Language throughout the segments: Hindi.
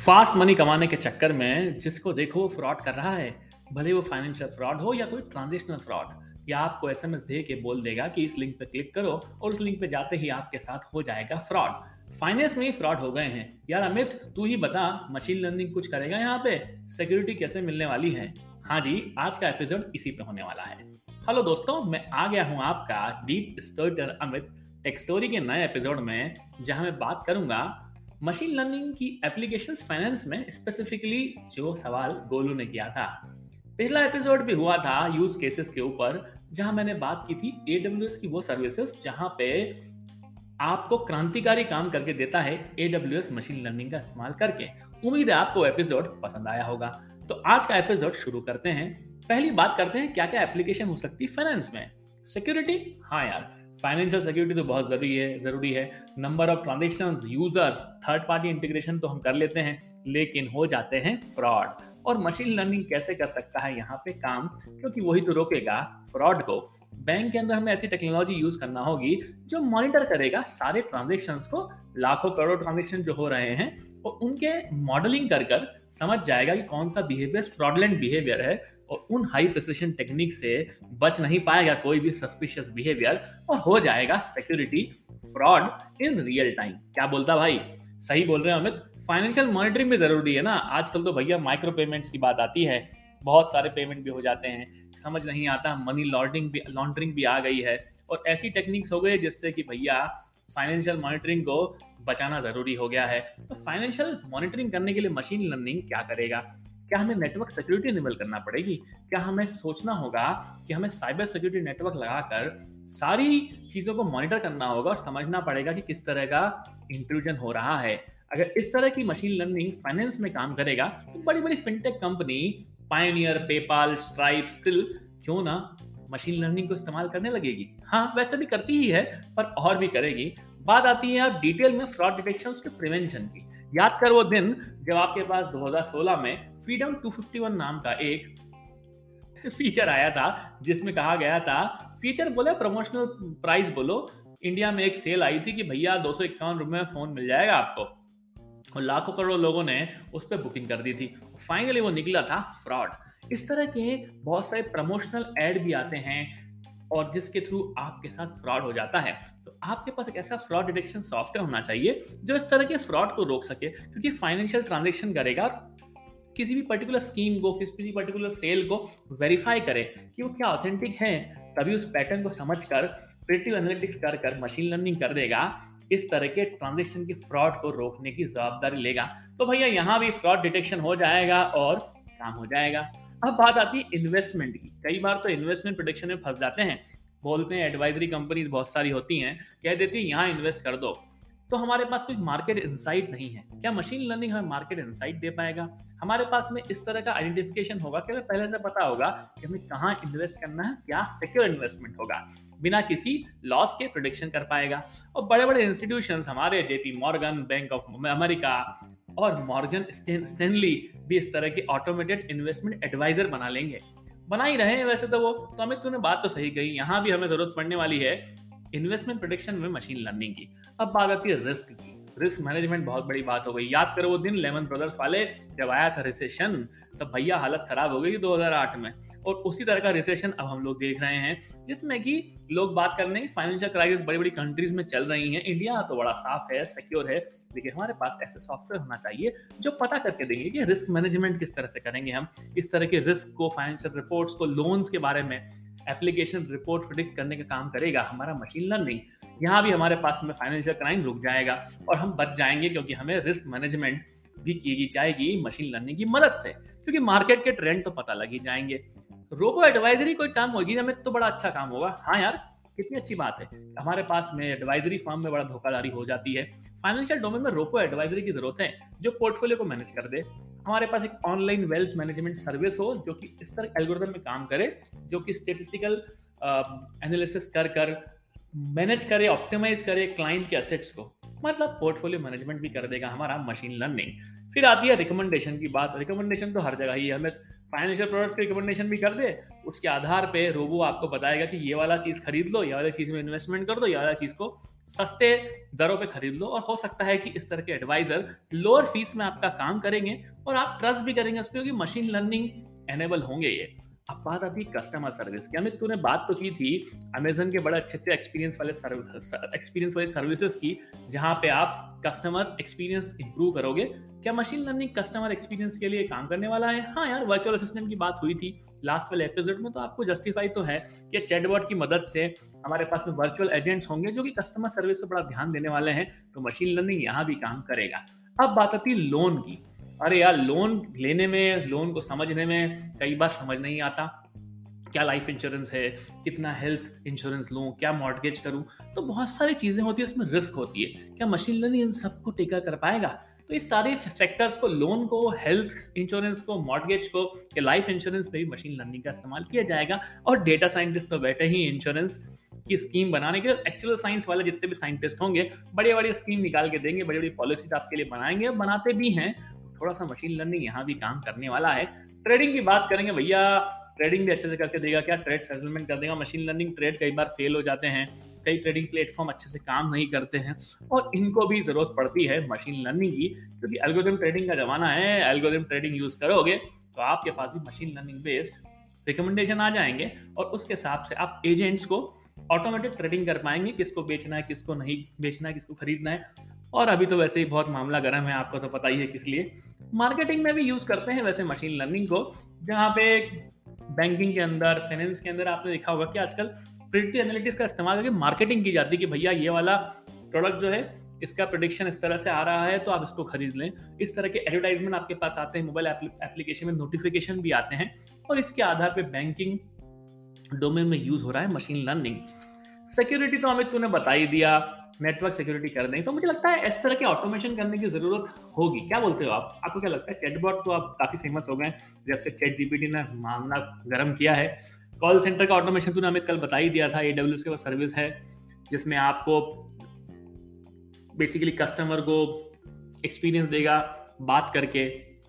फास्ट मनी कमाने के चक्कर में जिसको देखो वो फ्रॉड कर रहा है, भले वो फाइनेंशियल फ्रॉड हो या कोई ट्रांजेक्शनल फ्रॉड या आपको एसएमएस दे के बोल देगा कि इस लिंक पर क्लिक करो और उस लिंक पे जाते ही आपके साथ हो जाएगा फ्रॉड फाइनेंस में ही फ्रॉड हो गए हैं। यार अमित, तू ही बता मशीन लर्निंग कुछ करेगा यहाँ पे? सिक्योरिटी कैसे मिलने वाली है? हाँ जी, आज का एपिसोड इसी पे होने वाला है। हेलो दोस्तों, मैं आ गया हूँ आपका डीप स्टोरीटर अमित टेक्स्टोरी के नए एपिसोड में, जहाँ मैं बात करूँगा मशीन लर्निंग की एप्लीकेशन फाइनेंस में स्पेसिफिकली जो सवाल गोलू ने किया था। पिछला एपिसोड भी हुआ था यूज़ केसेस के ऊपर, जहाँ मैंने बात की थी एडब्ल्यू की वो सर्विसेज़ जहाँ पे आपको क्रांतिकारी काम करके देता है एडब्ल्यू मशीन लर्निंग का इस्तेमाल करके। उम्मीद है आपको एपिसोड पसंद आया होगा। तो आज का एपिसोड शुरू करते हैं। पहली बात करते हैं क्या क्या एप्लीकेशन हो सकती है फाइनेंस में? सिक्योरिटी हाँ यार। फाइनेंशियल सिक्योरिटी तो बहुत ज़रूरी है ज़रूरी है। Number of transaction users third party integration तो हम कर लेते हैं, लेकिन हो जाते हैं फ्रॉड और मशीन लर्निंग कैसे कर सकता है यहाँ पे काम? क्योंकि वही तो रोकेगा फ्रॉड को। बैंक के अंदर हमें ऐसी टेक्नोलॉजी यूज़ करना होगी जो मॉनिटर करेगा सारे ट्रांजेक्शन को। लाखों करोड़ ट्रांजेक्शन जो हो रहे हैं और उनके मॉडलिंग कर कर समझ जाएगा कि कौन सा बिहेवियर फ्रॉडलेंट बिहेवियर है। और उन हाई प्रिसिशन टेक्निक से बच नहीं पाएगा कोई भी सस्पिशियस बिहेवियर और हो जाएगा security fraud in real time क्या बोलता भाई? सही बोल रहे हैं अमित। फाइनेंशियल मॉनिटरिंग भी ज़रूरी है ना। आजकल तो भैया माइक्रो पेमेंट्स की बात आती है। बहुत सारे पेमेंट भी हो जाते हैं। समझ नहीं आता मनी लॉन्ड्रिंग भी लॉन्ड्रिंग भी आ गई है। और ऐसी टेक्निक्स हो गई जिससे कि भैया फाइनेंशियल मॉनिटरिंग को बचाना ज़रूरी हो गया है। तो फाइनेंशियल मॉनिटरिंग करने के लिए मशीन लर्निंग क्या करेगा? क्या हमें नेटवर्क सिक्योरिटी इनेबल करना पड़ेगी? क्या हमें सोचना होगा कि हमें साइबर सिक्योरिटी नेटवर्क लगाकर सारी चीज़ों को मॉनिटर करना होगा और समझना पड़ेगा कि किस तरह का इंट्रूजन हो रहा है? अगर इस तरह की मशीन लर्निंग फाइनेंस में काम करेगा तो बड़ी बड़ी fintech company pioneer PayPal Stripe skill क्यों ना मशीन लर्निंग को इस्तेमाल करने लगेगी? हाँ वैसे भी करती ही है, पर और भी करेगी। बात आती है अब डिटेल में फ्रॉड डिटेक्शन के प्रिवेंशन की। याद कर वो दिन जब आपके पास 2016 में फ्रीडम 251 नाम का एक फीचर आया था, जिसमें कहा गया था फीचर बोले प्रमोशनल प्राइस बोलो इंडिया में एक सेल आई थी कि भैया दो सौ इक्यावन रुपए में फ़ोन मिल जाएगा आपको। और लाखों करोड़ लोगों ने उस पर बुकिंग कर दी थी। फाइनली वो निकला था फ्रॉड इस तरह के बहुत सारे प्रमोशनल एड भी आते हैं और जिसके थ्रू आपके साथ फ्रॉड हो जाता है। तो आपके पास एक ऐसा फ्रॉड डिटेक्शन सॉफ्टवेयर होना चाहिए, जो इस तरह के फ्रॉड को रोक सके, क्योंकि फाइनेंशियल ट्रांजेक्शन करेगा किसी भी पर्टिकुलर स्कीम को, किसी भी पर्टिकुलर सेल को वेरीफाई करे कि वो क्या ऑथेंटिक है, तभी उस पैटर्न को समझ कर प्रिटिव एनालिटिक्स कर कर मशीन लर्निंग कर देगा, इस तरह के ट्रांजेक्शन के फ्रॉड को रोकने की जवाबदारी लेगा। तो भैया, यहाँ भी फ्रॉड डिटेक्शन हो जाएगा और काम हो जाएगा। अब बात आती है इन्वेस्टमेंट की। कई बार तो इन्वेस्टमेंट प्रोटेक्शन में फंस जाते हैं। बोलते हैं एडवाइजरी कंपनीज़ बहुत सारी होती हैं। कह देती है, यहाँ इन्वेस्ट कर दो। तो हमारे पास कोई मार्केट इंसाइट नहीं है। क्या मशीन लर्निंग हमें मार्केट इंसाइट दे पाएगा? हमारे पास में इस तरह का आइडेंटिफिकेशन होगा कि हमें पहले से पता होगा कि हमें कहाँ इन्वेस्ट करना है, क्या सिक्योर इन्वेस्टमेंट होगा। बिना किसी लॉस के प्रोडिक्शन कर पाएगा। और बड़े बड़े इंस्टीट्यूशन हमारे JP Morgan bank of America और मॉर्गन स्टेनली भी इस तरह के ऑटोमेटेड इन्वेस्टमेंट एडवाइजर बना लेंगे। बना ही रहे हैं वैसे तो वो। तो अमित, तूने बात तो सही कही। यहाँ भी हमें ज़रूरत पड़ने वाली है इन्वेस्टमेंट प्रोडिक्शन में मशीन लर्निंग की। अब बात आती है रिस्क की। रिस्क मैनेजमेंट बहुत बड़ी बात हो गई। याद करो वो दिन लेमन ब्रदर्स वाले जब आया था रिसेशन तब भैया हालत खराब हो गई थी 2008 में। और उसी तरह का रिसेशन अब हम लोग देख रहे हैं, जिसमें कि लोग बात कर रहे हैं फाइनेंशियल क्राइसिस बड़ी बड़ी कंट्रीज़ में चल रही हैं। इंडिया तो बड़ा साफ़ है सिक्योर है, लेकिन हमारे पास ऐसे सॉफ्टवेयर होना चाहिए जो पता करके देंगे कि रिस्क मैनेजमेंट किस तरह से करेंगे हम। इस तरह के रिस्क को फाइनेंशियल रिपोर्ट्स को लोन्स के बारे में एप्लीकेशन रिपोर्ट प्रिडिक्ट करने का काम करेगा, हमारा मशीन लर्निंग यहाँ भी हमारे पास में फाइनेंशियल क्राइम रुक जाएगा और हम बच जाएँगे क्योंकि हमें रिस्क मैनेजमेंट भी की जाएगी मशीन लर्निंग की मदद से, क्योंकि मार्केट के ट्रेंड तो पता लग ही जाएँगे। रोबो एडवाइजरी कोई काम होगी, हमें तो बड़ा अच्छा काम होगा। हाँ यार कितनी अच्छी बात है। हमारे पास में एडवाइजरी फर्म में बड़ा धोखाधड़ी हो जाती है। फाइनेंशियल डोमेन में रोपो एडवाइजरी की ज़रूरत है, जो पोर्टफोलियो को मैनेज कर दे। हमारे पास एक ऑनलाइन वेल्थ मैनेजमेंट सर्विस हो, जो कि इस तरह एल्गोरिदम में काम करे, जो कि स्टेटिस्टिकल एनालिसिस कर कर मैनेज करे ऑप्टिमाइज करे क्लाइंट के असेट्स को। मतलब पोर्टफोलियो मैनेजमेंट भी कर देगा हमारा मशीन लर्निंग फिर आती है रिकमेंडेशन की बात। रिकमेंडेशन तो हर जगह ही है। हमें फाइनेंशियल प्रोडक्ट्स की रिकमेंडेशन भी कर दे, उसके आधार पे रोबो आपको बताएगा कि ये वाला चीज़ खरीद लो, ये वाली चीज़ में इन्वेस्टमेंट कर दो, ये वाला चीज़ को सस्ते दरों पे खरीद लो। और हो सकता है कि इस तरह के एडवाइजर लोअर फ़ीस में आपका काम करेंगे और आप ट्रस्ट भी करेंगे उस पर क्योंकि मशीन लर्निंग एनेबल होंगे ये। अब बात आती है कस्टमर सर्विस की। अमित, तूने बात तो की थी अमेजन के बड़े अच्छे अच्छे एक्सपीरियंस वाले एक्सपीरियंस वाले सर्विसेज़ की, जहाँ पे आप कस्टमर एक्सपीरियंस इंप्रूव करोगे। क्या मशीन लर्निंग कस्टमर एक्सपीरियंस के लिए काम करने वाला है? हाँ यार वर्चुअल असिस्टेंट की बात हुई थी लास्ट वाले एपिसोड में तो आपको जस्टिफाई तो है कि चैटबॉट की मदद से हमारे पास में वर्चुअल एजेंट्स होंगे, जो कि कस्टमर सर्विस पर बड़ा ध्यान देने वाले हैं तो मशीन लर्निंग यहाँ भी काम करेगा। अब बात आती है लोन की। अरे यार लोन लेने में लोन को समझने में कई बार समझ नहीं आता। क्या लाइफ इंश्योरेंस है? कितना हेल्थ इंश्योरेंस लूँ? क्या मॉडगेज करूँ? तो बहुत सारी चीज़ें होती है, उसमें रिस्क होती है। क्या मशीन लर्निंग इन सबको टेकर कर पाएगा? तो इस सारे सेक्टर्स को लोन को हेल्थ इंश्योरेंस को मॉडगेज को, या लाइफ इंश्योरेंस में भी मशीन लर्निंग का इस्तेमाल किया जाएगा। और डेटा साइंटिस्ट तो बैठे ही इंश्योरेंस की स्कीम बनाने के लिए एक्चुअल साइंस वाले जितने भी साइंटिस्ट होंगे बड़े बड़े स्कीम निकाल के देंगे बड़ी बड़ी पॉलिसीज़ आपके लिए बनाएँगे, बनाते भी हैं थोड़ा सा मशीन लर्निंग यहाँ भी काम करने वाला है। ट्रेडिंग की बात करेंगे भैया ट्रेडिंग भी अच्छे से करके देगा क्या? ट्रेड सेटलमेंट कर देगा। मशीन लर्निंग ट्रेड कई बार फेल हो जाते हैं। कई ट्रेडिंग प्लेटफॉर्म अच्छे से काम नहीं करते हैं। और इनको भी ज़रूरत पड़ती है मशीन लर्निंग की, क्योंकि एल्गोरिथम ट्रेडिंग का जमाना है एल्गोरिथम ट्रेडिंग यूज़ करोगे तो आपके पास भी मशीन लर्निंग बेस्ड रिकमेंडेशन आ जाएँगे और उसके हिसाब से आप एजेंट्स को ऑटोमेटिक ट्रेडिंग कर पाएँगे। किसको बेचना है, किसको नहीं बेचना है, किसको खरीदना है। और अभी तो वैसे ही बहुत मामला गर्म है, आपको तो पता ही है किस लिए। मार्केटिंग में भी यूज़ करते हैं वैसे मशीन लर्निंग को, जहाँ पे बैंकिंग के अंदर फाइनेंस के अंदर आपने देखा होगा कि आजकल प्रिडिक्टिव एनालिटिक्स का इस्तेमाल करके मार्केटिंग की जाती है कि भैया ये वाला प्रोडक्ट जो है, इसका प्रोडिक्शन इस तरह से आ रहा है तो आप इसको खरीद लें। इस तरह के एडवर्टाइजमेंट आपके पास आते हैं मोबाइल एप्लीकेशन में नोटिफिकेशन भी आते हैं, और इसके आधार पर बैंकिंग डोमेन में यूज़ हो रहा है मशीन लर्निंग सिक्योरिटी तो अमित तूने बता ही दिया नेटवर्क सिक्योरिटी कर दें। तो मुझे लगता है इस तरह के ऑटोमेशन करने की ज़रूरत होगी। क्या बोलते हो आप? आपको क्या लगता है चैटबॉट तो आप काफ़ी फ़ेमस हो गए जब से चैट जीपीटी ने मामला गर्म किया है। कॉल सेंटर का ऑटोमेशन तूने अमित कल बता ही दिया था ए डब्ल्यू के पास सर्विस है, जिसमें आपको बेसिकली कस्टमर को एक्सपीरियंस देगा, बात करके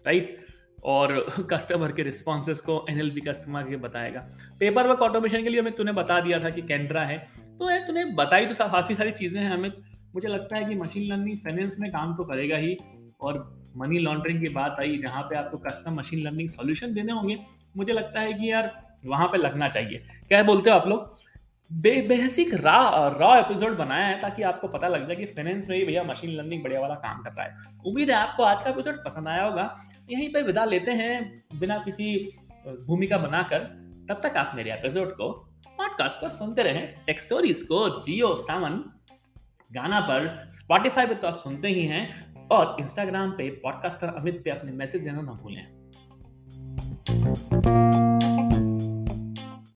राइट और कस्टमर के रिस्पॉन्सेस को एनएलपी का इस्तेमाल करके बताएगा। पेपर वर्क ऑटोमेशन के लिए हमें तूने बता दिया था कि कैंड्रा है। तो तूने बताई तो काफ़ी सारी चीज़ें हैं हमें। मुझे लगता है कि मशीन लर्निंग फाइनेंस में काम तो करेगा ही। और मनी लॉन्ड्रिंग की बात आई जहाँ पे आपको कस्टम मशीन लर्निंग सॉल्यूशन देने होंगे, मुझे लगता है कि यार, वहाँ पे लगना चाहिए। क्या बोलते हो आप लोग? बे बेसिक रॉ रॉ एपिसोड बनाया है ताकि आपको पता लग जाए कि फाइनेंस में ही भैया मशीन लर्निंग बढ़िया वाला काम कर रहा है। उम्मीद है आपको आज का एपिसोड पसंद आया होगा। यहीं पे विदा लेते हैं बिना किसी भूमिका बनाकर। तब तक आप मेरे एपिसोड को पॉडकास्ट को सुनते रहें। टेक स्टोरीज को जियो सावन, गाना पर स्पॉटिफाई पे तो आप सुनते ही हैं और इंस्टाग्राम पे पॉडकास्टर अमित पे अपने मैसेज देना ना भूलें।